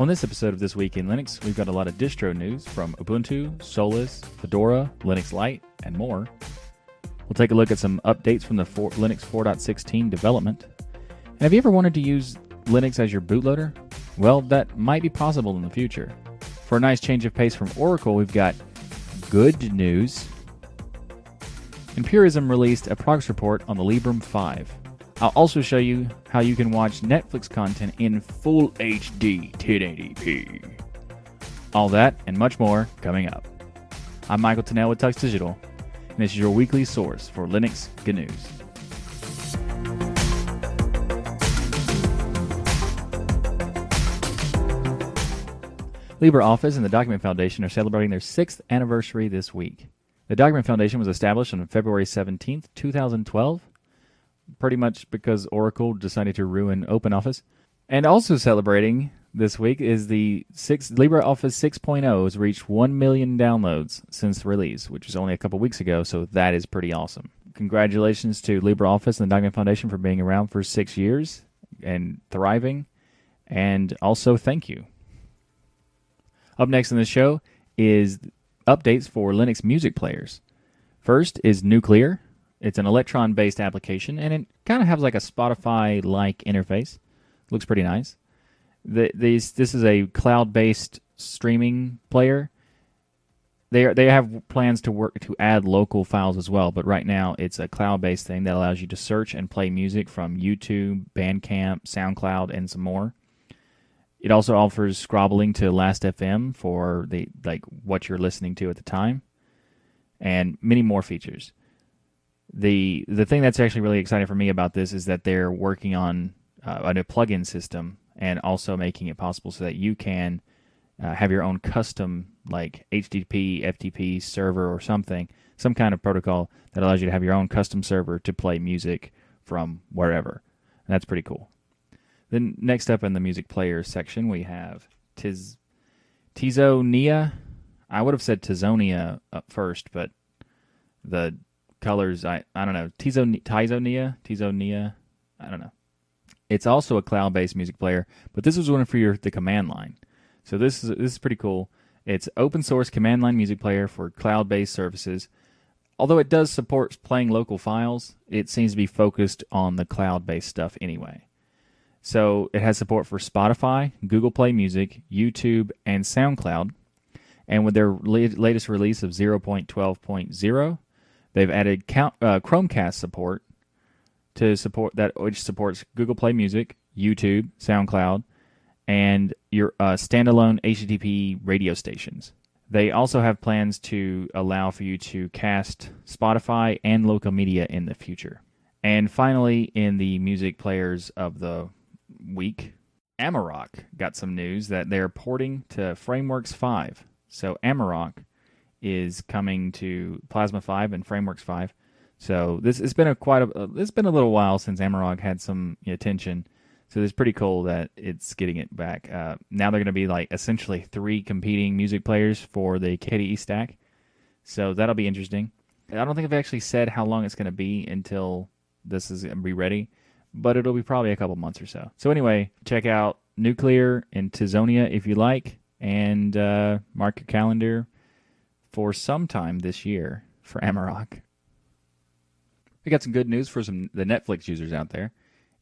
On this episode of This Week in Linux, we've got a lot of distro news from Ubuntu, Solus, Fedora, Linux Lite, and more. We'll take a look at some updates from the 4, Linux 4.16 development. And have you ever wanted to use Linux as your bootloader? Well, that might be possible in the future. For a nice change of pace from Oracle, we've got good news. Purism released a progress report on the Librem 5. I'll also show you how you can watch Netflix content in full HD 1080p. All that and much more coming up. I'm Michael Tunnell with Tux Digital, and this is your weekly source for Linux GNU news. LibreOffice and the Document Foundation are celebrating their sixth anniversary this week. The Document Foundation was established on February 17th, 2012, pretty much because Oracle decided to ruin OpenOffice. And also celebrating this week is the six LibreOffice 6.0 has reached 1 million downloads since release, which was only a couple weeks ago, so that is pretty awesome. Congratulations to LibreOffice and the Document Foundation for being around for six years and thriving. And also, thank you. Up next in the show is updates for Linux music players. First is Nuclear, it's an Electron based application, and it kind of has like a Spotify like interface. Looks pretty nice. The, these, this is a cloud based streaming player. They, are, they have plans to work to add local files as well, but right now it's a cloud based thing that allows you to search and play music from YouTube, Bandcamp, SoundCloud, and some more. It also offers scrobbling to Last.fm for the like what you're listening to at the time, and many more features the the thing that's actually really exciting for me about this is that they're working on uh, a new plugin system and also making it possible so that you can uh, have your own custom like HTTP, FTP server or something, some kind of protocol that allows you to have your own custom server to play music from wherever. And that's pretty cool. Then next up in the music players section, we have Tiz Tizonia. I would have said Tizonia up first, but the colors. I I don't know. Tizo Tizonia Tizonia. I don't know. It's also a cloud-based music player, but this was one for your the command line. So this is this is pretty cool. It's open source command line music player for cloud-based services. Although it does support playing local files, it seems to be focused on the cloud-based stuff anyway. So it has support for Spotify, Google Play Music, YouTube, and SoundCloud. And with their latest release of 0.12.0, They've added count, uh, Chromecast support to support that, which supports Google Play Music, YouTube, SoundCloud, and your uh, standalone HTTP radio stations. They also have plans to allow for you to cast Spotify and local media in the future. And finally, in the music players of the week, Amarok got some news that they're porting to Frameworks 5. So Amarok is coming to Plasma 5 and Frameworks 5. So this it's been a quite a it's been a little while since Amarok had some attention. So it's pretty cool that it's getting it back. Uh, now they're going to be like essentially three competing music players for the KDE stack. So that'll be interesting. I don't think I've actually said how long it's going to be until this is going to be ready, but it'll be probably a couple months or so. So anyway, check out Nuclear and Tizonia if you like, and uh, mark your calendar for some time this year for Amarok. We got some good news for some the Netflix users out there.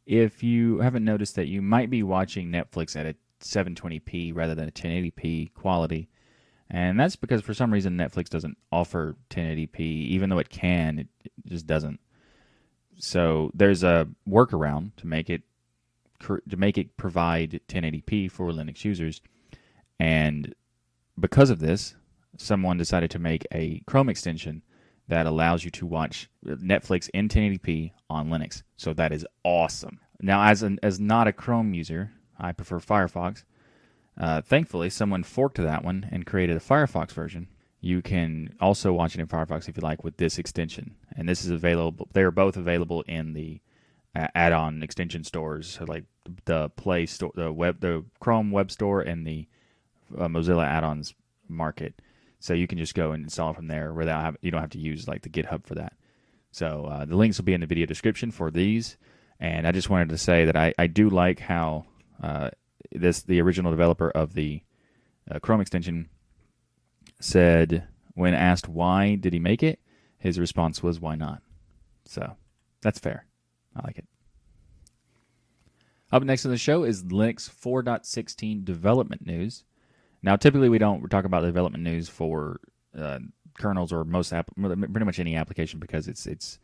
If you haven't noticed that you might be watching Netflix at a 720p rather than a 1080p quality, and that's because for some reason Netflix doesn't offer 1080p, even though it can, it, it just doesn't. So there's a workaround to make it to make it provide 1080p for Linux users, and because of this, someone decided to make a Chrome extension that allows you to watch Netflix in 1080p on Linux. So that is awesome. Now, as an as not a Chrome user, I prefer Firefox. Uh, thankfully, someone forked that one and created a Firefox version. You can also watch it in Firefox if you like with this extension, and this is available. They are both available in the uh, add-on extension stores, so like the Play Store, the web, the Chrome Web Store, and the uh, Mozilla add-ons market. So you can just go and install it from there without have, you don't have to use like the GitHub for that. So uh, the links will be in the video description for these. And I just wanted to say that I, I do like how uh, this the original developer of the uh, Chrome extension said when asked why did he make it, his response was why not. So that's fair. I like it. Up next on the show is Linux 4.16 development news. Now, typically we don't talk about development news for uh, kernels or most app, pretty much any application because it's it's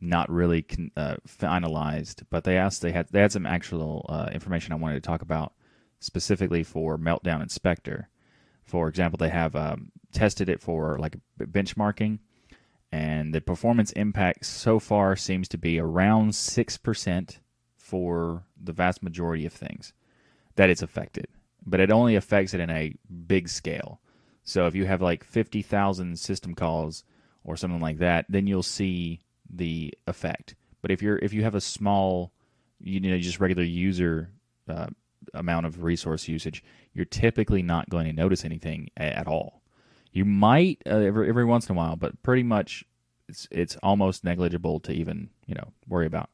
not really con- uh, finalized. But they asked they had they had some actual uh, information I wanted to talk about specifically for Meltdown and Spectre. For example, they have um, tested it for like benchmarking, and the performance impact so far seems to be around six percent for the vast majority of things that it's affected. But it only affects it in a big scale. So if you have like 50,000 system calls or something like that, then you'll see the effect. But if you're if you have a small, you know, just regular user uh, amount of resource usage, you're typically not going to notice anything at all. You might uh, every every once in a while, but pretty much it's it's almost negligible to even you know worry about.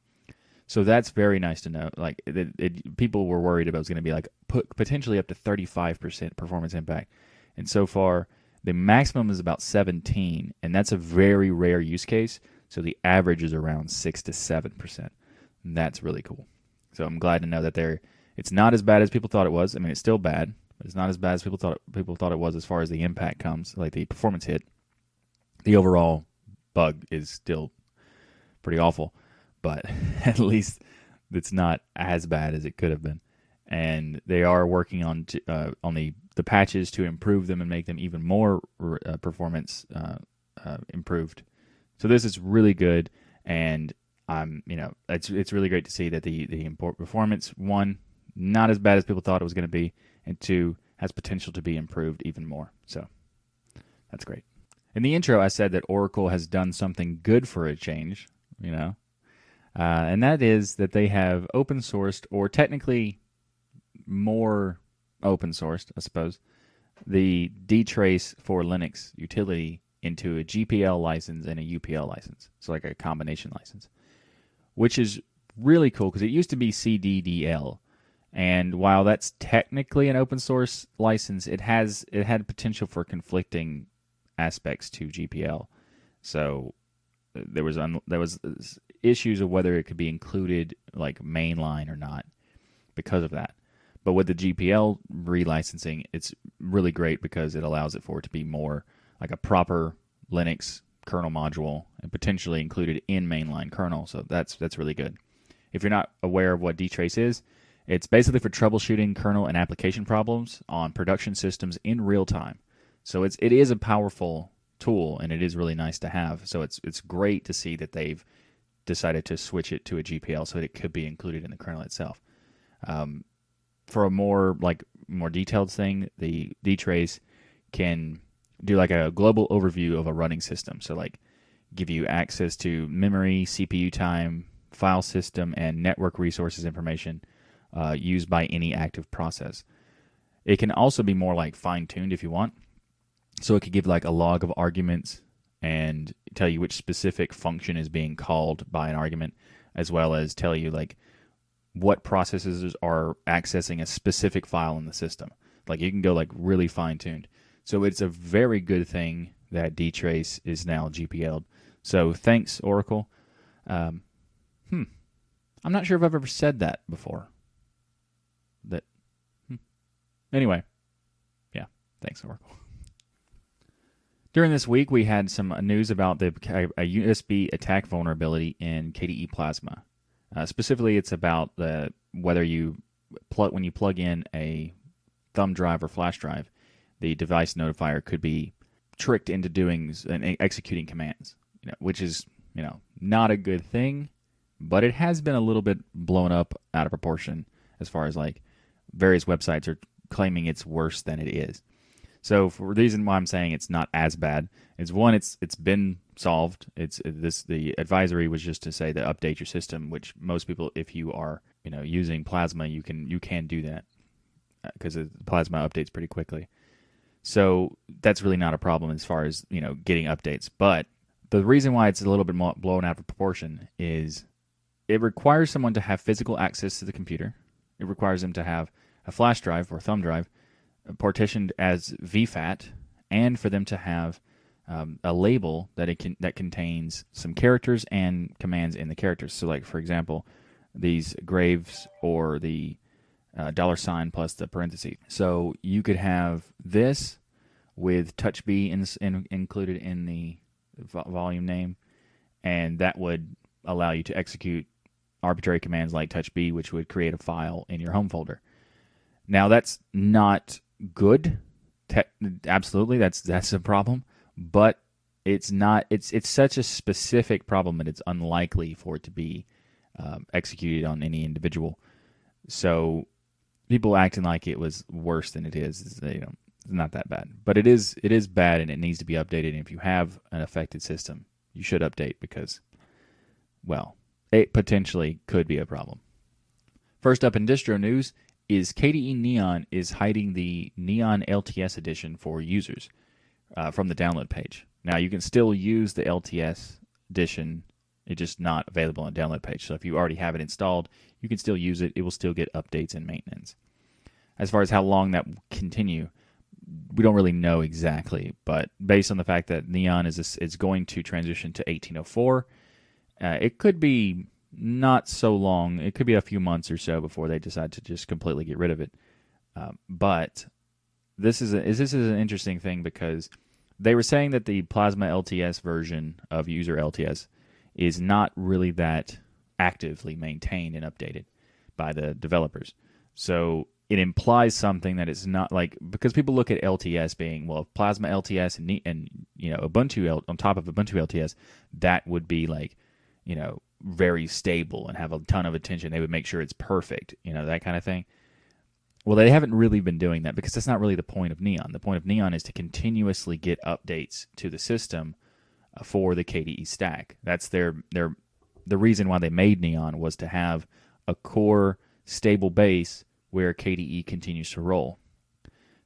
So that's very nice to know. Like it, it, people were worried about it was going to be like put, potentially up to 35% performance impact. And so far, the maximum is about 17, and that's a very rare use case. So the average is around 6 to 7%. And that's really cool. So I'm glad to know that they're it's not as bad as people thought it was. I mean, it's still bad, but it's not as bad as people thought it, people thought it was as far as the impact comes, like the performance hit. The overall bug is still pretty awful but at least it's not as bad as it could have been. And they are working on to, uh, on the, the patches to improve them and make them even more uh, performance uh, uh, improved. So this is really good, and I'm you know it's it's really great to see that the the import performance one not as bad as people thought it was going to be, and two has potential to be improved even more. So that's great. In the intro, I said that Oracle has done something good for a change. You know, uh, and that is that they have open sourced, or technically more open sourced, I suppose, the dtrace for Linux utility into a GPL license and a UPL license. So, like a combination license, which is really cool because it used to be CDDL. And while that's technically an open source license, it has it had potential for conflicting aspects to GPL. So uh, there was un, there was issues of whether it could be included like mainline or not because of that. But with the GPL relicensing, it's really great because it allows it for it to be more like a proper Linux kernel module and potentially included in mainline kernel. So that's that's really good. If you're not aware of what dtrace is, it's basically for troubleshooting kernel and application problems on production systems in real time. So it's it is a powerful tool and it is really nice to have. So it's it's great to see that they've decided to switch it to a GPL so that it could be included in the kernel itself. Um, for a more like more detailed thing, the dtrace can do like a global overview of a running system. So like give you access to memory, CPU time, file system, and network resources information uh, used by any active process. It can also be more like fine tuned if you want. So it could give like a log of arguments and tell you which specific function is being called by an argument, as well as tell you like what processes are accessing a specific file in the system. Like you can go like really fine tuned. So it's a very good thing that dtrace is now GPL'd. So thanks, Oracle. Um, hmm. I'm not sure if I've ever said that before. That. Hmm. Anyway, yeah. Thanks, Oracle. During this week, we had some news about the a USB attack vulnerability in KDE Plasma. Uh, specifically, it's about the whether you plug when you plug in a thumb drive or flash drive, the device notifier could be tricked into doing and executing commands, you know, which is you know not a good thing, but it has been a little bit blown up out of proportion as far as like various websites are claiming it's worse than it is. So for the reason why I'm saying it's not as bad is one, it's it's been solved. It's this the advisory was just to say to update your system, which most people, if you are you know using Plasma, you can you can do that because uh, Plasma updates pretty quickly. So that's really not a problem as far as you know getting updates. But the reason why it's a little bit blown out of proportion is it requires someone to have physical access to the computer. It requires them to have a flash drive or thumb drive partitioned as VFAT, and for them to have um, a label that it can that contains some characters and commands in the characters. So, like for example, these graves or the uh, dollar sign plus the parenthesis. So you could have this with touch B in, in, included in the vo- volume name, and that would allow you to execute arbitrary commands like touch B, which would create a file in your home folder. Now that's not good. Te- absolutely, that's that's a problem, but it's not. It's it's such a specific problem that it's unlikely for it to be um, executed on any individual. So people acting like it was worse than it is, is you know, it's not that bad. But it is it is bad, and it needs to be updated. And if you have an affected system, you should update because, well, it potentially could be a problem. First up in distro news is KDE Neon is hiding the Neon LTS edition for users uh, from the download page. Now you can still use the LTS edition, it's just not available on the download page. So if you already have it installed, you can still use it. It will still get updates and maintenance. As far as how long that will continue, we don't really know exactly, but based on the fact that Neon is is going to transition to 1804, uh, it could be not so long. It could be a few months or so before they decide to just completely get rid of it. Um, but this is a, this is an interesting thing because they were saying that the Plasma LTS version of User LTS is not really that actively maintained and updated by the developers. So it implies something that it's not like because people look at LTS being well Plasma LTS and and you know Ubuntu L, on top of Ubuntu LTS that would be like you know very stable and have a ton of attention. They would make sure it's perfect, you know, that kind of thing. Well, they haven't really been doing that because that's not really the point of Neon. The point of Neon is to continuously get updates to the system uh, for the KDE stack. That's their their the reason why they made Neon was to have a core stable base where KDE continues to roll.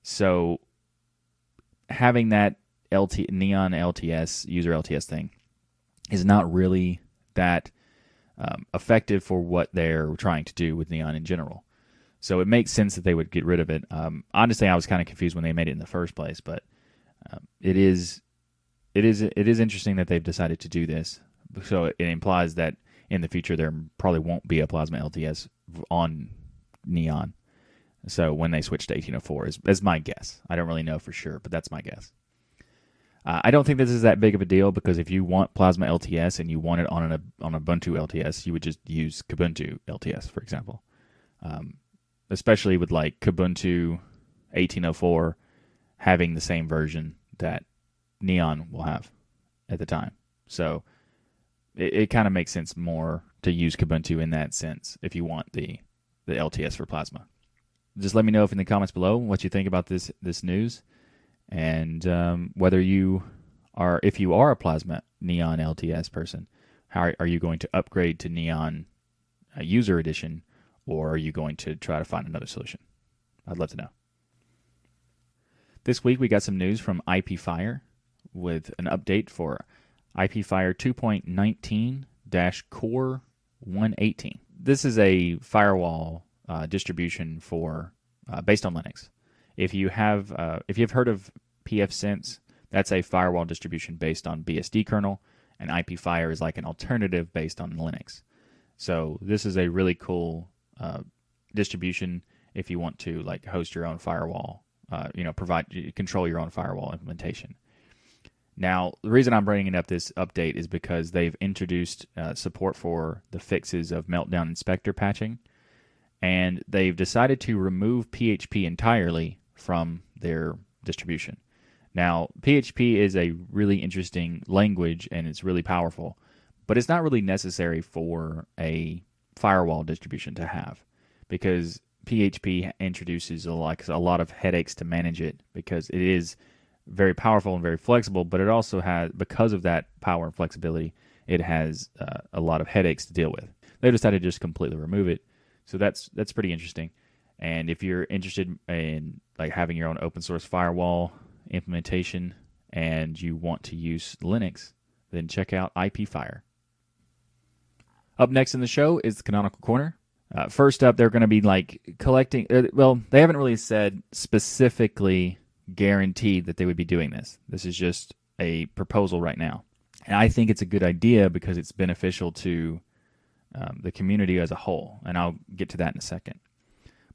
So having that LT Neon LTS user LTS thing is not really that um, effective for what they're trying to do with Neon in general. So it makes sense that they would get rid of it. Um, honestly, I was kind of confused when they made it in the first place, but um, it is it is it is interesting that they've decided to do this. So it implies that in the future there probably won't be a Plasma LTS on Neon. So when they switch to 1804 is, is my guess. I don't really know for sure, but that's my guess. Uh, I don't think this is that big of a deal because if you want Plasma LTS and you want it on an on Ubuntu LTS, you would just use Kubuntu LTS, for example. Um, especially with like Kubuntu 1804 having the same version that Neon will have at the time. So it, it kind of makes sense more to use Kubuntu in that sense if you want the the LTS for Plasma. Just let me know if in the comments below what you think about this this news and um, whether you are, if you are a Plasma Neon LTS person, how are you going to upgrade to Neon uh, User Edition, or are you going to try to find another solution? I'd love to know. This week we got some news from IPFire with an update for IPFire 2.19 Core 118. This is a firewall uh, distribution for uh, based on Linux. If you have uh, if you've heard of pfSense, that's a firewall distribution based on BSD kernel, and IPFire is like an alternative based on Linux. So this is a really cool uh, distribution if you want to like host your own firewall, uh, you know, provide control your own firewall implementation. Now, the reason I'm bringing up this update is because they've introduced uh, support for the fixes of Meltdown and Spectre patching, and they've decided to remove PHP entirely from their distribution. Now, PHP is a really interesting language and it's really powerful, but it's not really necessary for a firewall distribution to have because PHP introduces a lot, a lot of headaches to manage it because it is very powerful and very flexible, but it also has, because of that power and flexibility, it has uh, a lot of headaches to deal with. They decided to just completely remove it, so that's that's pretty interesting. And if you're interested in like having your own open source firewall implementation and you want to use Linux, then check out IPFire. Up next in the show is the Canonical Corner. Uh, first up, they're going to be like collecting. Uh, well, they haven't really said specifically guaranteed that they would be doing this. This is just a proposal right now. And I think it's a good idea because it's beneficial to um, the community as a whole. And I'll get to that in a second.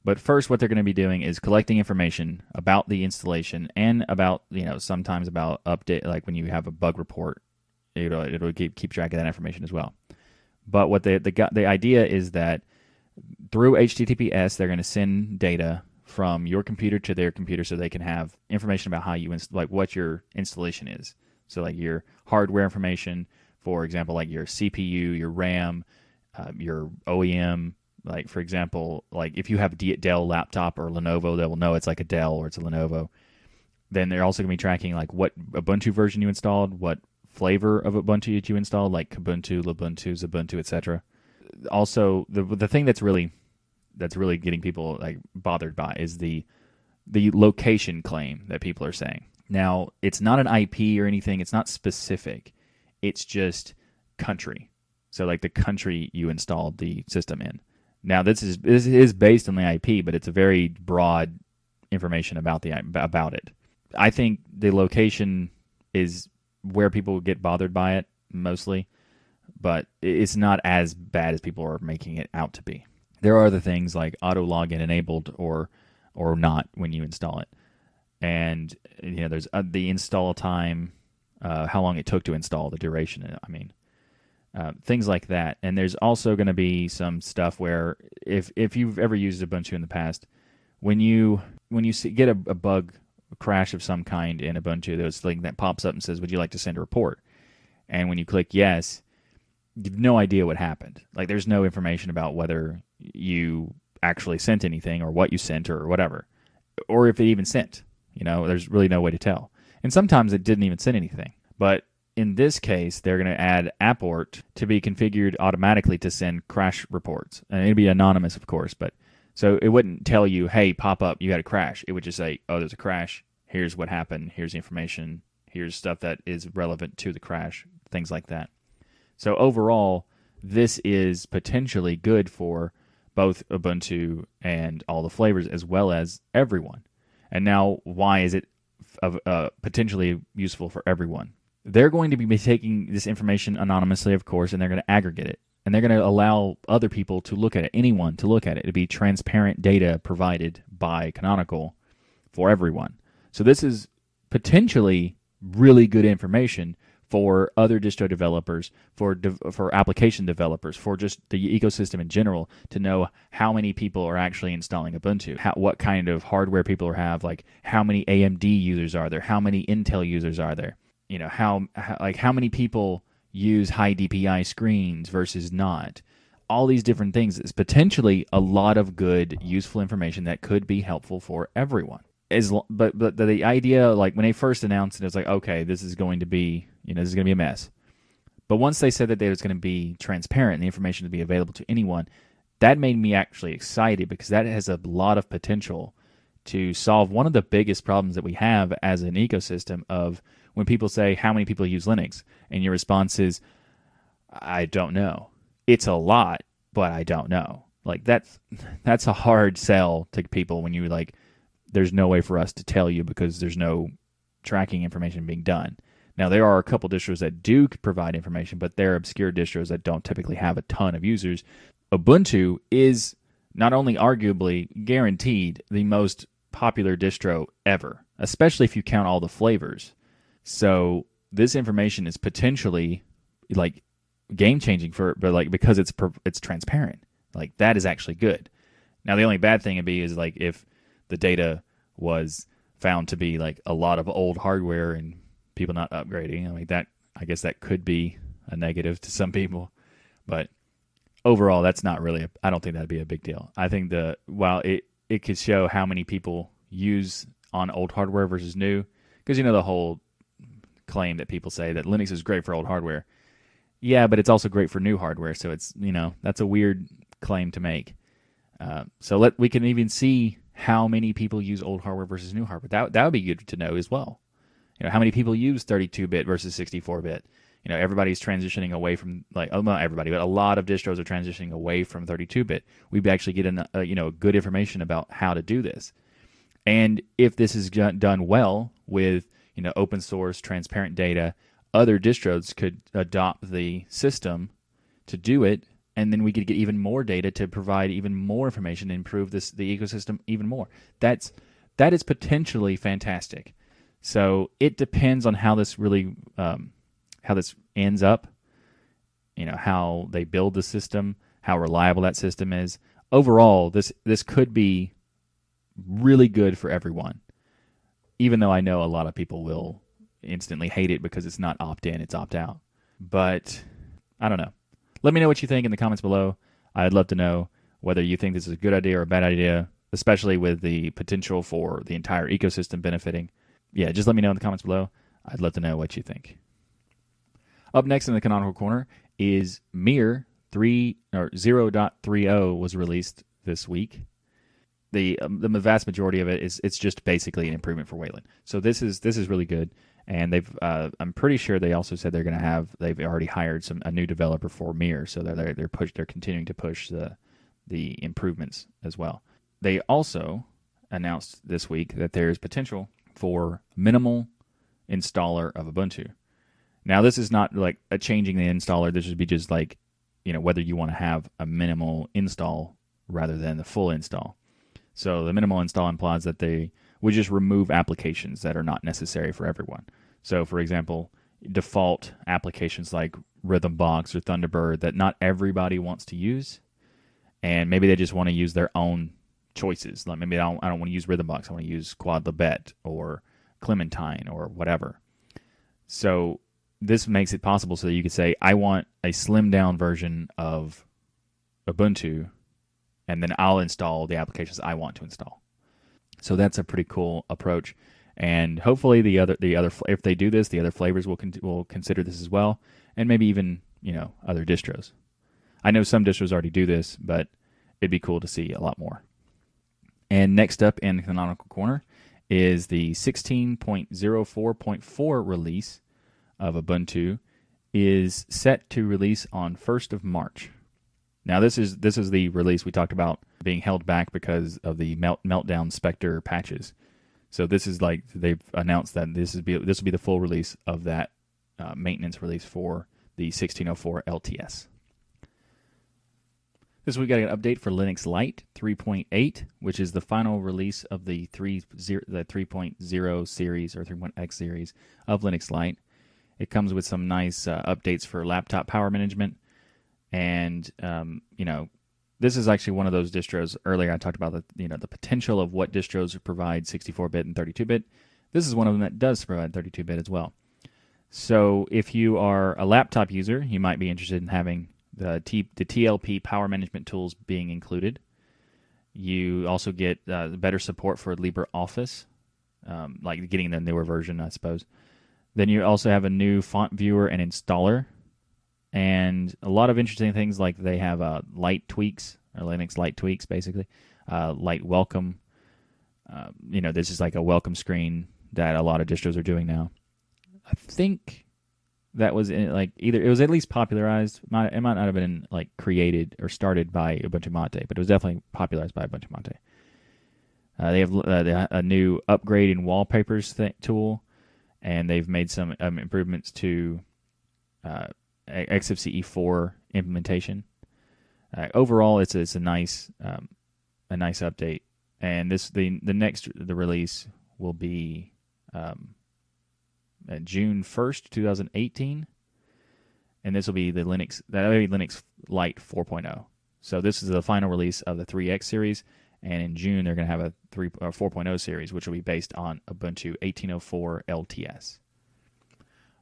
But first, what they're going to be doing is collecting information about the installation and about, you know, sometimes about update, like when you have a bug report, it'll, it'll keep, keep track of that information as well. But what the, the, the idea is that through HTTPS, they're going to send data from your computer to their computer so they can have information about how you inst- like what your installation is. So like your hardware information, for example, like your CPU, your RAM, uh, your OEM. Like for example, like if you have a Dell laptop or Lenovo, they will know it's like a Dell or it's a Lenovo. Then they're also going to be tracking like what Ubuntu version you installed, what flavor of Ubuntu that you installed, like Kubuntu, Lubuntu, Xubuntu, etc. Also, the the thing that's really that's really getting people like bothered by is the the location claim that people are saying. Now, it's not an IP or anything, it's not specific. It's just country. So like the country you installed the system in. Now, this is this is based on the IP, but it's a very broad information about the about it. I think the location is where people get bothered by it mostly, but it's not as bad as people are making it out to be. There are other things like auto login enabled or or not when you install it, and you know there's uh, the install time, uh, how long it took to install, the duration. I mean, uh, things like that. And there's also going to be some stuff where if if you've ever used Ubuntu in the past, when you when you see, get a, a bug crash of some kind in Ubuntu, there's a that pops up and says, "Would you like to send a report?" And when you click yes, you've no idea what happened. Like there's no information about whether you actually sent anything or what you sent or whatever, or if it even sent. You know, there's really no way to tell. And sometimes it didn't even send anything. But in this case, they're going to add Apport to be configured automatically to send crash reports. And it'd be anonymous, of course, but so it wouldn't tell you, hey, pop up, you got a crash. It would just say, oh, there's a crash. Here's what happened. Here's the information. Here's stuff that is relevant to the crash, things like that. So overall, this is potentially good for both Ubuntu and all the flavors, as well as everyone. And now, why is it uh, potentially useful for everyone? They're going to be taking this information anonymously, of course, and they're going to aggregate it. And they're going to allow other people to look at it, anyone to look at it. to be transparent data provided by Canonical for everyone. So this is potentially really good information for other distro developers, for de- for application developers, for just the ecosystem in general to know how many people are actually installing Ubuntu, how, what kind of hardware people have, like how many AMD users are there, how many Intel users are there, you know, how, how like how many people use high DPI screens versus not. All these different things is potentially a lot of good, useful information that could be helpful for everyone as but but the idea like when they first announced it, it was like okay, this is going to be you know this is going to be a mess. But once they said that it was going to be transparent and the information to be available to anyone, that made me actually excited because that has a lot of potential to solve one of the biggest problems that we have as an ecosystem of when people say how many people use Linux and your response is I don't know. It's a lot, but I don't know. Like that's that's a hard sell to people when you like there's no way for us to tell you because there's no tracking information being done. Now, there are a couple distros that do provide information, but they're obscure distros that don't typically have a ton of users. Ubuntu is not only arguably guaranteed the most popular distro ever, especially if you count all the flavors. So, this information is potentially like game changing for but like because it's it's transparent. Like that is actually good. Now, the only bad thing would be is like if the data was found to be like a lot of old hardware and people not upgrading. I mean that I guess that could be a negative to some people, but overall that's not really I don't think that'd be a big deal. I think the while it it could show how many people use on old hardware versus new because you know the whole claim that people say that Linux is great for old hardware. Yeah, but it's also great for new hardware, so it's you know that's a weird claim to make. Uh, so let we can even see how many people use old hardware versus new hardware. That that would be good to know as well. You know, how many people use 32-bit versus 64-bit? you know everybody's transitioning away from like oh, not everybody but a lot of distros are transitioning away from 32-bit we actually get an, uh, you know good information about how to do this and if this is done well with you know open source transparent data other distros could adopt the system to do it and then we could get even more data to provide even more information and improve this the ecosystem even more that's that is potentially fantastic so it depends on how this really um, how this ends up, you know, how they build the system, how reliable that system is. Overall, this this could be really good for everyone. Even though I know a lot of people will instantly hate it because it's not opt in, it's opt out. But I don't know. Let me know what you think in the comments below. I'd love to know whether you think this is a good idea or a bad idea, especially with the potential for the entire ecosystem benefiting. Yeah, just let me know in the comments below. I'd love to know what you think. Up next in the canonical corner is Mir 3 or 0.30 was released this week. The um, the vast majority of it is it's just basically an improvement for Wayland. So this is this is really good and they've uh, I'm pretty sure they also said they're going to have they've already hired some a new developer for Mir, so they're they're push they're continuing to push the the improvements as well. They also announced this week that there is potential for minimal installer of Ubuntu. Now, this is not like a changing the installer. This would be just like, you know, whether you want to have a minimal install rather than the full install. So the minimal install implies that they would just remove applications that are not necessary for everyone. So, for example, default applications like Rhythmbox or Thunderbird that not everybody wants to use, and maybe they just want to use their own choices. Like maybe I don't, I don't want to use Rhythmbox. I want to use Quod Libet or Clementine or whatever. So this makes it possible so that you could say, I want a slimmed down version of Ubuntu, and then I'll install the applications I want to install. So that's a pretty cool approach, and hopefully the other the other if they do this, the other flavors will con- will consider this as well, and maybe even you know other distros. I know some distros already do this, but it'd be cool to see a lot more. And next up in the Canonical Corner is the 16.04.4 release of Ubuntu is set to release on 1st of March. Now this is this is the release we talked about being held back because of the melt, meltdown Spectre patches. So this is like they've announced that this is be this will be the full release of that uh, maintenance release for the 1604 LTS. This week, we got an update for Linux Lite 3.8, which is the final release of the 3 the 3.0 series or 3.x series of Linux Lite. It comes with some nice uh, updates for laptop power management, and um, you know, this is actually one of those distros. Earlier, I talked about the you know the potential of what distros provide 64-bit and 32-bit. This is one of them that does provide 32-bit as well. So, if you are a laptop user, you might be interested in having the T, the TLP power management tools being included. You also get uh, better support for LibreOffice, um, like getting the newer version, I suppose. Then you also have a new font viewer and installer, and a lot of interesting things like they have uh, Lite Tweaks or Linux Lite Tweaks, basically, uh, Lite Welcome. Uh, you know, this is like a welcome screen that a lot of distros are doing now. I think that was in, like either it was at least popularized. it might not have been like created or started by Ubuntu Mate, but it was definitely popularized by Ubuntu Mate. Uh, they have uh, a new upgrade in wallpapers th- tool and they've made some um, improvements to uh, XFCE4 implementation. Uh, overall, it's a, it's a nice um, a nice update, and this the the next the release will be um, June first, two thousand eighteen, and this will be the Linux that be Linux Lite 4.0. So this is the final release of the 3X series, and in June they're going to have a 3 or 4.0 series, which will be based on Ubuntu 1804 LTS.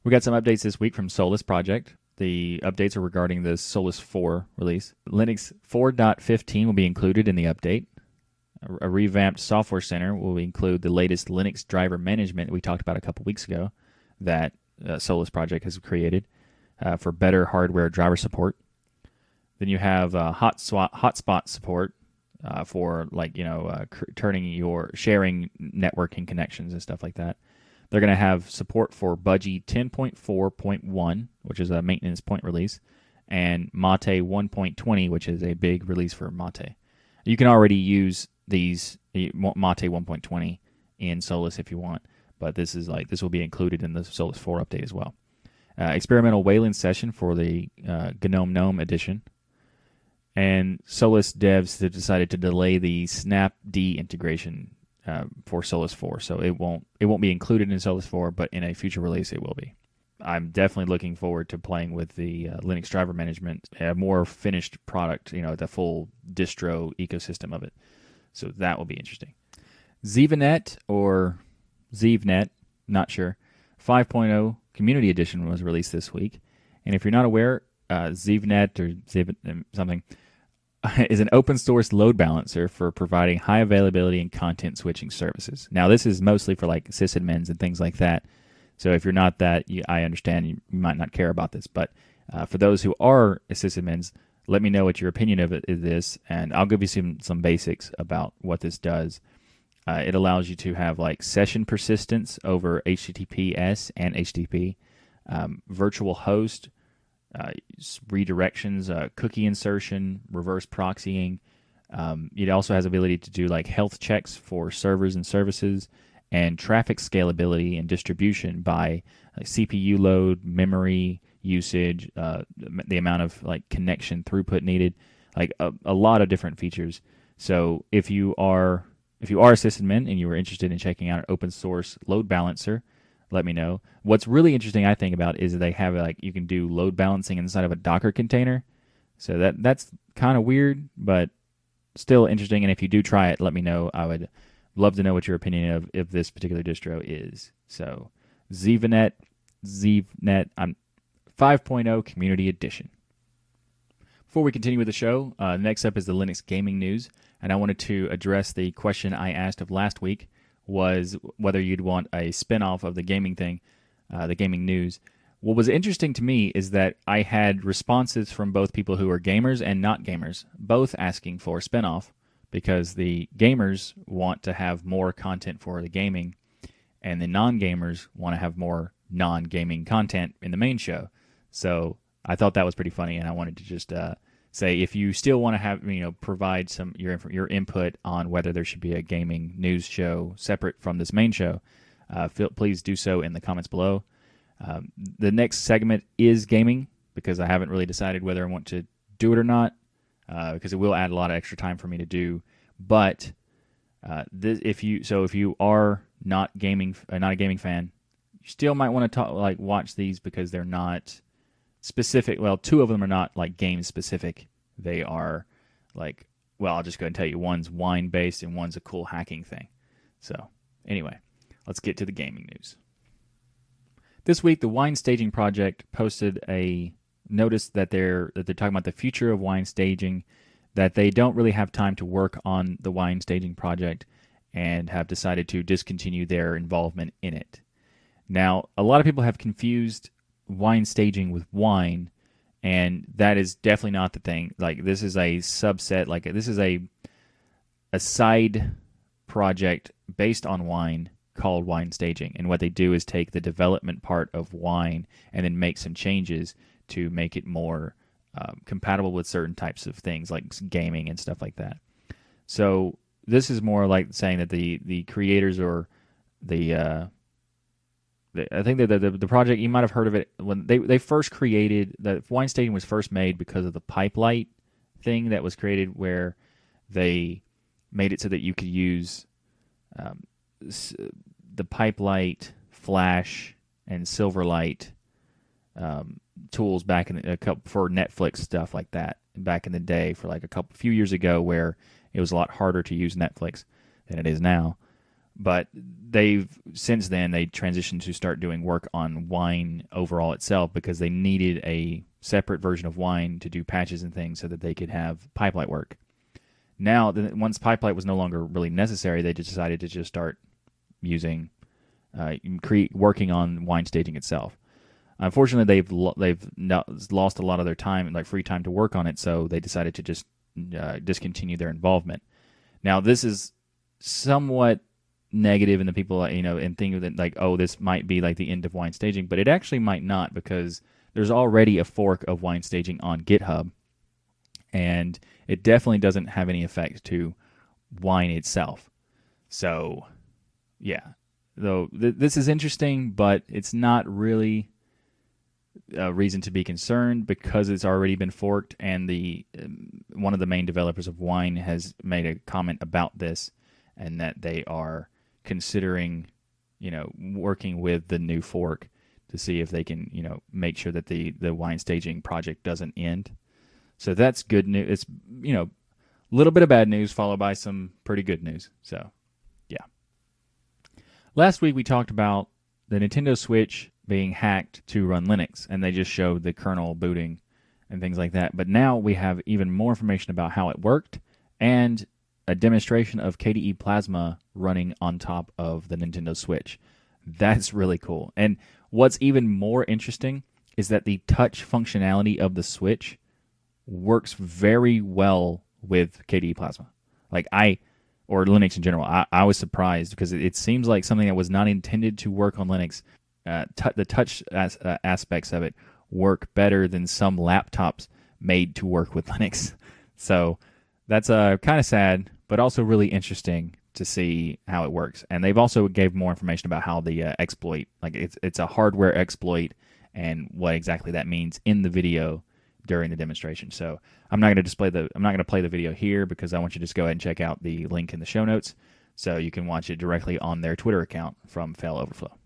We got some updates this week from Solus Project. The updates are regarding the Solus 4 release. Linux 4.15 will be included in the update. A revamped software center will include the latest Linux driver management we talked about a couple weeks ago that uh, Solus Project has created uh, for better hardware driver support. Then you have uh, hot swap, hotspot support uh, for like you know uh, cr- turning your sharing networking connections and stuff like that. They're going to have support for Budgie 10.4.1, which is a maintenance point release, and Mate 1.20, which is a big release for Mate. You can already use these Mate 1.20 in Solus if you want, but this is like this will be included in the Solus 4 update as well. Uh, experimental Wayland session for the uh, GNOME GNOME edition, and Solus devs have decided to delay the Snapd integration uh, for Solus 4, so it won't it won't be included in Solus 4, but in a future release it will be. I'm definitely looking forward to playing with the uh, Linux driver management, a more finished product, you know, the full distro ecosystem of it. So that will be interesting. Zivanet or ZeveNet, not sure. 5.0 Community Edition was released this week, and if you're not aware, uh, ZeveNet or Ziv um, something is an open source load balancer for providing high availability and content switching services. Now, this is mostly for like sysadmins and things like that. So if you're not that, you, I understand you, might not care about this. But uh, for those who are sysadmins, let me know what your opinion of it is this, and I'll give you some some basics about what this does. Uh, it allows you to have like session persistence over HTTPS and HTTP, um, virtual host, uh, redirections, uh, cookie insertion, reverse proxying. Um, it also has ability to do like health checks for servers and services, and traffic scalability and distribution by like, CPU load, memory usage, uh, the amount of like connection throughput needed, like a, a lot of different features. So if you are if you are a sysadmin and you are interested in checking out an open source load balancer, let me know. What's really interesting, I think, about is they have like you can do load balancing inside of a Docker container. So that that's kind of weird, but still interesting. And if you do try it, let me know. I would love to know what your opinion of if this particular distro is. So ZVNet, ZVNet, I'm 5.0 Community Edition. Before we continue with the show, uh, next up is the Linux gaming news, and I wanted to address the question I asked of last week was whether you'd want a spinoff of the gaming thing, uh, the gaming news. What was interesting to me is that I had responses from both people who are gamers and not gamers, both asking for spinoff because the gamers want to have more content for the gaming, and the non gamers want to have more non gaming content in the main show. So I thought that was pretty funny, and I wanted to just uh, say if you still want to have you know provide some your your input on whether there should be a gaming news show separate from this main show, uh, feel, please do so in the comments below. Um, the next segment is gaming because I haven't really decided whether I want to do it or not uh, because it will add a lot of extra time for me to do. But uh, this, if you so if you are not gaming uh, not a gaming fan, you still might want to talk like watch these because they're not specific. Well, two of them are not like game specific. They are like, well, I'll just go and tell you. One's wine based and one's a cool hacking thing. So, anyway, let's get to the gaming news. This week, the Wine Staging Project posted a notice that they're that they're talking about the future of wine staging, that they don't really have time to work on the wine staging project, and have decided to discontinue their involvement in it. Now, a lot of people have confused wine staging with wine, and that is definitely not the thing. Like this is a subset. Like this is a a side project based on wine called wine staging. And what they do is take the development part of wine and then make some changes to make it more um, compatible with certain types of things like gaming and stuff like that. So this is more like saying that the the creators or the uh, I think that the, the project you might have heard of it when they they first created the wine staging was first made because of the Pipelight thing that was created where they made it so that you could use um, the Pipelight, flash, and silverlight um, tools back in a couple for Netflix stuff like that back in the day for like a couple few years ago where it was a lot harder to use Netflix than it is now but they've since then they transitioned to start doing work on wine overall itself because they needed a separate version of wine to do patches and things so that they could have pipelight work. Now, once pipelight was no longer really necessary, they just decided to just start using, uh, create, working on wine staging itself. Unfortunately, they've lo- they've lost a lot of their time, like free time, to work on it. So they decided to just uh, discontinue their involvement. Now, this is somewhat negative and the people you know and think that like oh this might be like the end of wine staging, but it actually might not because there's already a fork of wine staging on GitHub, and it definitely doesn't have any effect to wine itself. So, yeah, though th- this is interesting, but it's not really a reason to be concerned because it's already been forked, and the um, one of the main developers of Wine has made a comment about this, and that they are considering, you know, working with the new fork to see if they can, you know, make sure that the the wine staging project doesn't end. So that's good news. It's you know, a little bit of bad news followed by some pretty good news. So, yeah. Last week we talked about the Nintendo Switch being hacked to run Linux, and they just showed the kernel booting and things like that. But now we have even more information about how it worked and a demonstration of KDE Plasma running on top of the Nintendo Switch. That's really cool. And what's even more interesting is that the touch functionality of the Switch works very well with KDE Plasma. Like I or Linux in general, I, I was surprised because it, it, seems like something that was not intended to work on Linux uh, t- the touch as, uh, aspects of it work better than some laptops made to work with Linux. So that's uh, kind of sad, but also really interesting to see how it works. And they've also gave more information about how the uh, exploit, like it's it's a hardware exploit, and what exactly that means in the video during the demonstration. So I'm not going to display the I'm not going to play the video here because I want you to just go ahead and check out the link in the show notes so you can watch it directly on their Twitter account from Fail Overflow.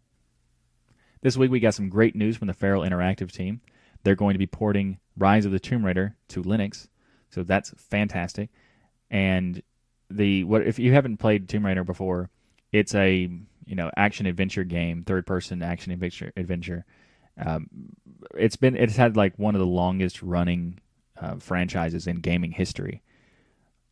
This week we got some great news from the Feral Interactive team. They're going to be porting Rise of the Tomb Raider to Linux, so that's fantastic. And the what if you haven't played Tomb Raider before, it's a you know action adventure game, third person action adventure adventure. Um, it's been it's had like one of the longest running uh, franchises in gaming history.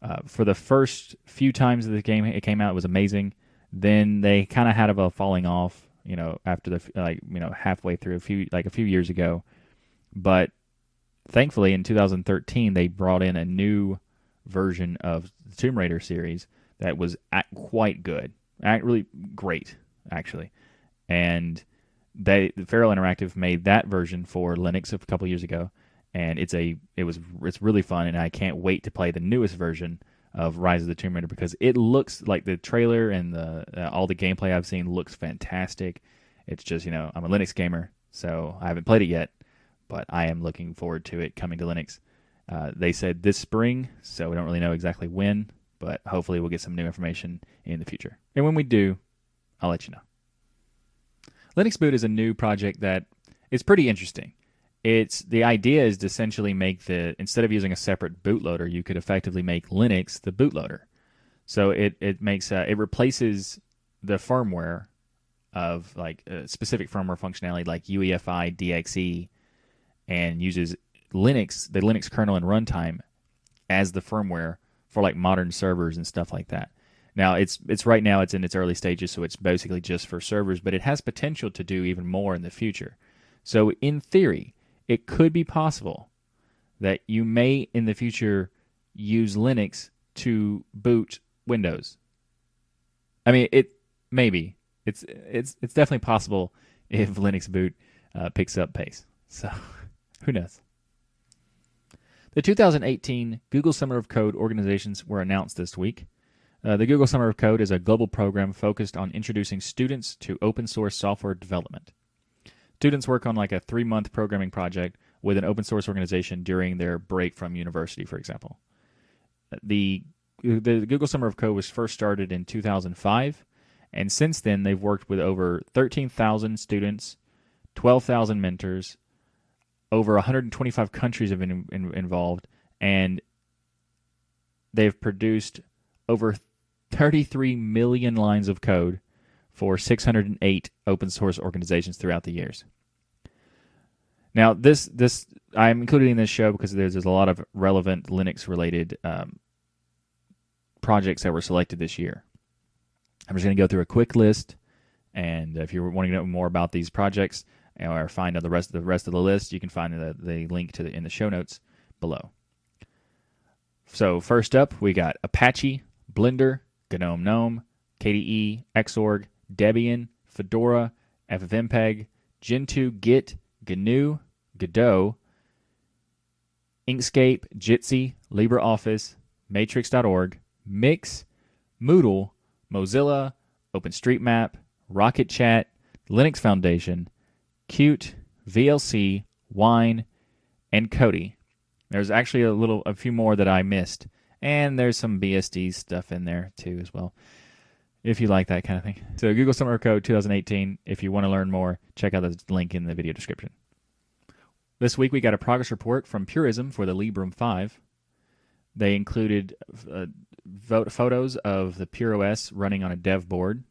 Uh, for the first few times that the game it came out, it was amazing. Then they kind of had a falling off you know, after the like you know halfway through a few like a few years ago. But thankfully, in 2013, they brought in a new version of the Tomb Raider series that was quite good, really great actually, and they the Feral Interactive made that version for Linux a couple years ago, and it's a it was it's really fun, and I can't wait to play the newest version of Rise of the Tomb Raider because it looks like the trailer and the uh, all the gameplay I've seen looks fantastic. It's just you know I'm a Linux gamer, so I haven't played it yet, but I am looking forward to it coming to Linux. Uh, they said this spring, so we don't really know exactly when, but hopefully we'll get some new information in the future. And when we do, I'll let you know. Linux Boot is a new project that is pretty interesting it's the idea is to essentially make the instead of using a separate bootloader, you could effectively make Linux the bootloader. So it it makes uh, it replaces the firmware of like specific firmware functionality like UEFI DXE and uses Linux the Linux kernel and runtime as the firmware for like modern servers and stuff like that. Now it's it's right now it's in its early stages, so it's basically just for servers, but it has potential to do even more in the future. So in theory, it could be possible that you may in the future use Linux to boot Windows. I mean, it maybe it's it's it's definitely possible if Linux boot uh, picks up pace. So, who knows? The 2018 Google Summer of Code organizations were announced this week. Uh, the Google Summer of Code is a global program focused on introducing students to open source software development. Students work on like a three month programming project with an open source organization during their break from university, for example. The the Google Summer of Code was first started in 2005, and since then they've worked with over 13,000 students, 12,000 mentors, over 125 countries have been in, involved, and they've produced over 33 million lines of code for 608 open source organizations throughout the years. Now, this this I'm including in this show because there's, there's a lot of relevant Linux related um, projects that were selected this year. I'm just going to go through a quick list, and if you're wanting to know more about these projects or find the rest of the rest of the list, you can find the, the link to the, in the show notes below. So first up, we got Apache, Blender, GNOME GNOME, KDE, Xorg, Debian, Fedora, FFmpeg, Gentoo, Git, GNU, Godot, Inkscape, Jitsi, LibreOffice, Matrix.org, Mixxx, Moodle, Mozilla, OpenStreetMap, Rocket Chat, Linux Foundation, Qt, VLC, Wine, and Kodi. There's actually a little, a few more that I missed, and there's some BSD stuff in there too as well. If you like that kind of thing. So Google Summer Code 2018. If you want to learn more, check out the link in the video description. This week we got a progress report from Purism for the Librem 5. They included uh, photos of the Pure OS running on a dev board,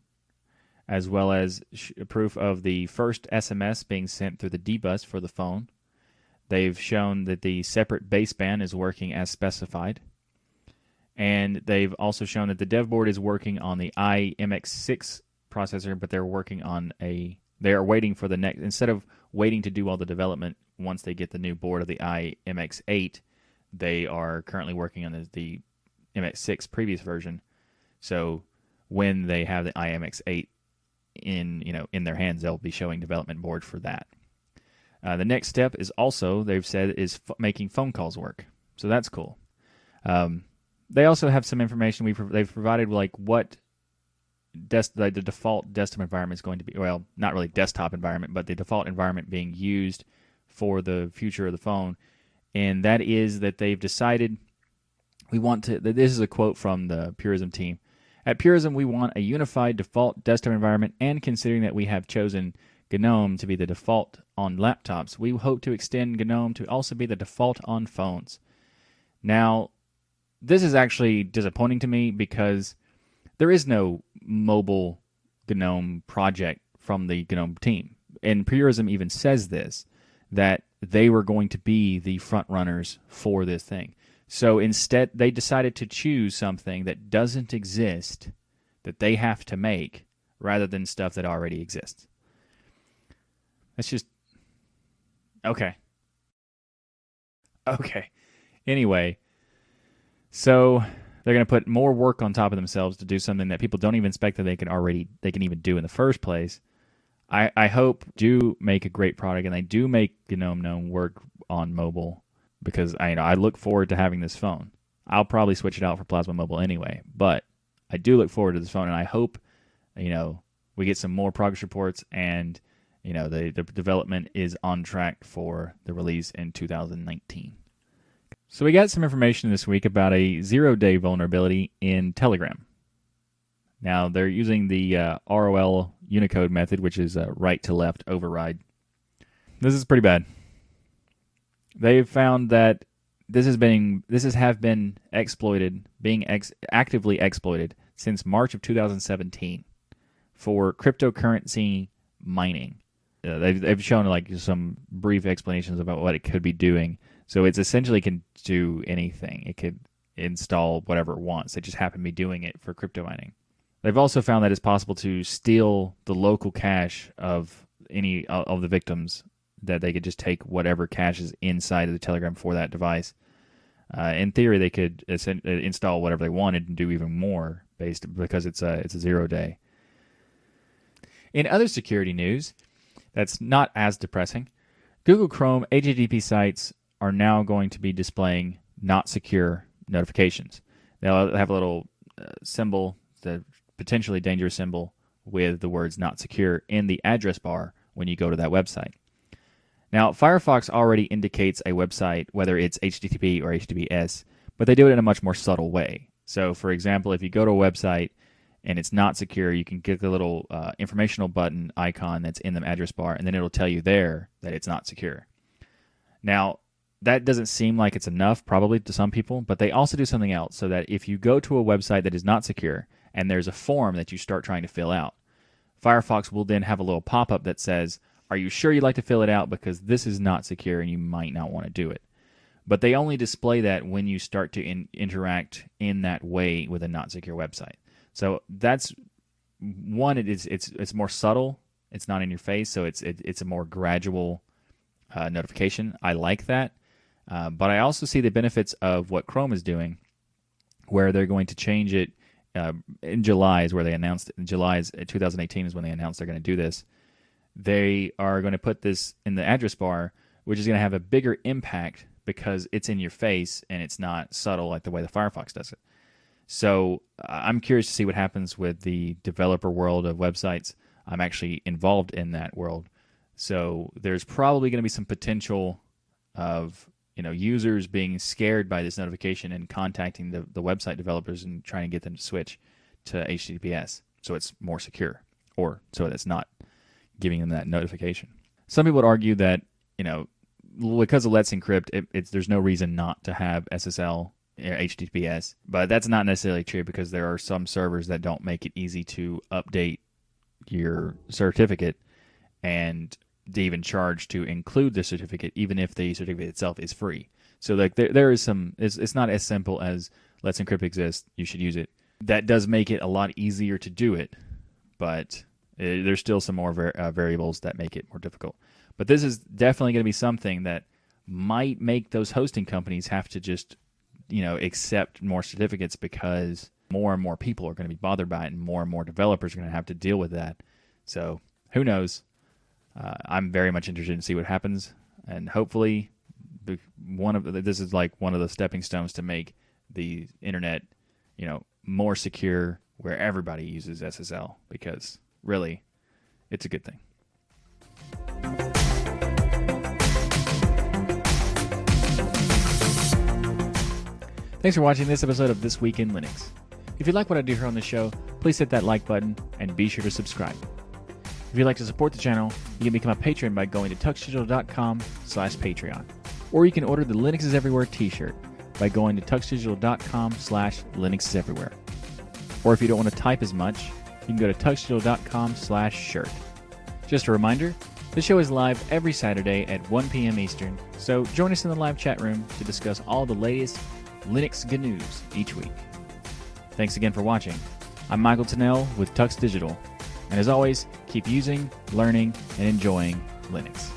as well as proof of the first SMS being sent through the dbus for the phone. They've shown that the separate baseband is working as specified. And they've also shown that the dev board is working on the iMX6 processor, but they're working on a they are waiting for the next instead of waiting to do all the development once they get the new board of the iMX8, they are currently working on the, the MX6 previous version. So when they have the iMX8 in you know in their hands, they'll be showing development board for that. Uh, the next step is also they've said is f- making phone calls work. So that's cool. Um, they also have some information we pro- they've provided like what des- the, the default desktop environment is going to be. Well, not really desktop environment, but the default environment being used for the future of the phone, and that is that they've decided we want to. This is a quote from the Purism team. At Purism, we want a unified default desktop environment, and considering that we have chosen GNOME to be the default on laptops, we hope to extend GNOME to also be the default on phones. Now, this is actually disappointing to me because there is no mobile GNOME project from the GNOME team. And Purism even says this that they were going to be the front runners for this thing. So instead, they decided to choose something that doesn't exist that they have to make rather than stuff that already exists. That's just okay. Okay. Anyway, so they're going to put more work on top of themselves to do something that people don't even expect that they can already they can even do in the first place. I, I hope do make a great product and they do make GNOME Gnome work on mobile because I you know I look forward to having this phone. I'll probably switch it out for Plasma Mobile anyway, but I do look forward to this phone and I hope you know we get some more progress reports and you know the, the development is on track for the release in 2019. So we got some information this week about a zero-day vulnerability in Telegram. Now they're using the uh, ROL Unicode method, which is a right to left override. This is pretty bad. They've found that this has been this has have been exploited, being ex- actively exploited since March of 2017 for cryptocurrency mining. Uh, they've, they've shown like some brief explanations about what it could be doing. So it's essentially can do anything. It could install whatever it wants. They just happen to be doing it for crypto mining. They've also found that it's possible to steal the local cache of any of the victims. That they could just take whatever cache is inside of the Telegram for that device. Uh, in theory, they could install whatever they wanted and do even more based because it's a it's a zero day. In other security news, that's not as depressing. Google Chrome HTTP sites are now going to be displaying not secure notifications. They'll have a little uh, symbol, the potentially dangerous symbol with the words not secure in the address bar when you go to that website. Now, Firefox already indicates a website, whether it's HTTP or HTTPS, but they do it in a much more subtle way. So, for example, if you go to a website and it's not secure, you can get the little uh, informational button icon that's in the address bar, and then it'll tell you there that it's not secure. Now, that doesn't seem like it's enough, probably to some people, but they also do something else so that if you go to a website that is not secure and there's a form that you start trying to fill out, Firefox will then have a little pop up that says, Are you sure you'd like to fill it out? Because this is not secure and you might not want to do it. But they only display that when you start to in- interact in that way with a not secure website. So that's one. It is it's it's more subtle. It's not in your face, so it's it, it's a more gradual uh, notification. I like that. Uh, but I also see the benefits of what Chrome is doing, where they're going to change it uh, in July is where they announced. In July is 2018 is when they announced they're going to do this. They are going to put this in the address bar, which is going to have a bigger impact because it's in your face and it's not subtle like the way the Firefox does it. So I'm curious to see what happens with the developer world of websites. I'm actually involved in that world. So there's probably going to be some potential of you know users being scared by this notification and contacting the, the website developers and trying to get them to switch to HTTPS so it's more secure or so that's not giving them that notification. Some people would argue that you know because of Let's Encrypt, it, it's there's no reason not to have SSL HTTPS, but that's not necessarily true because there are some servers that don't make it easy to update your certificate and to even charge to include the certificate, even if the certificate itself is free. So like there, there is some. It's, it's not as simple as Let's Encrypt exists. You should use it. That does make it a lot easier to do it, but it, there's still some more uh, variables that make it more difficult. But this is definitely going to be something that might make those hosting companies have to just, you know, accept more certificates because more and more people are going to be bothered by it, and more and more developers are going to have to deal with that. So who knows? Uh, I'm very much interested in see what happens, and hopefully, one of the, this is like one of the stepping stones to make the internet, you know, more secure where everybody uses SSL because really, it's a good thing. Thanks for watching this episode of This Week in Linux. If you like what I do here on the show, please hit that like button and be sure to subscribe. If you'd like to support the channel, you can become a patron by going to tuxdigital.com slash Patreon. Or you can order the Linux is Everywhere t-shirt by going to tuxdigital.com slash Linux is Everywhere. Or if you don't want to type as much, you can go to tuxdigital.com slash shirt. Just a reminder, the show is live every Saturday at 1 p.m. Eastern, so join us in the live chat room to discuss all the latest Linux news each week. Thanks again for watching. I'm Michael Tunnell with Tux Digital, and as always, keep using, learning, and enjoying Linux.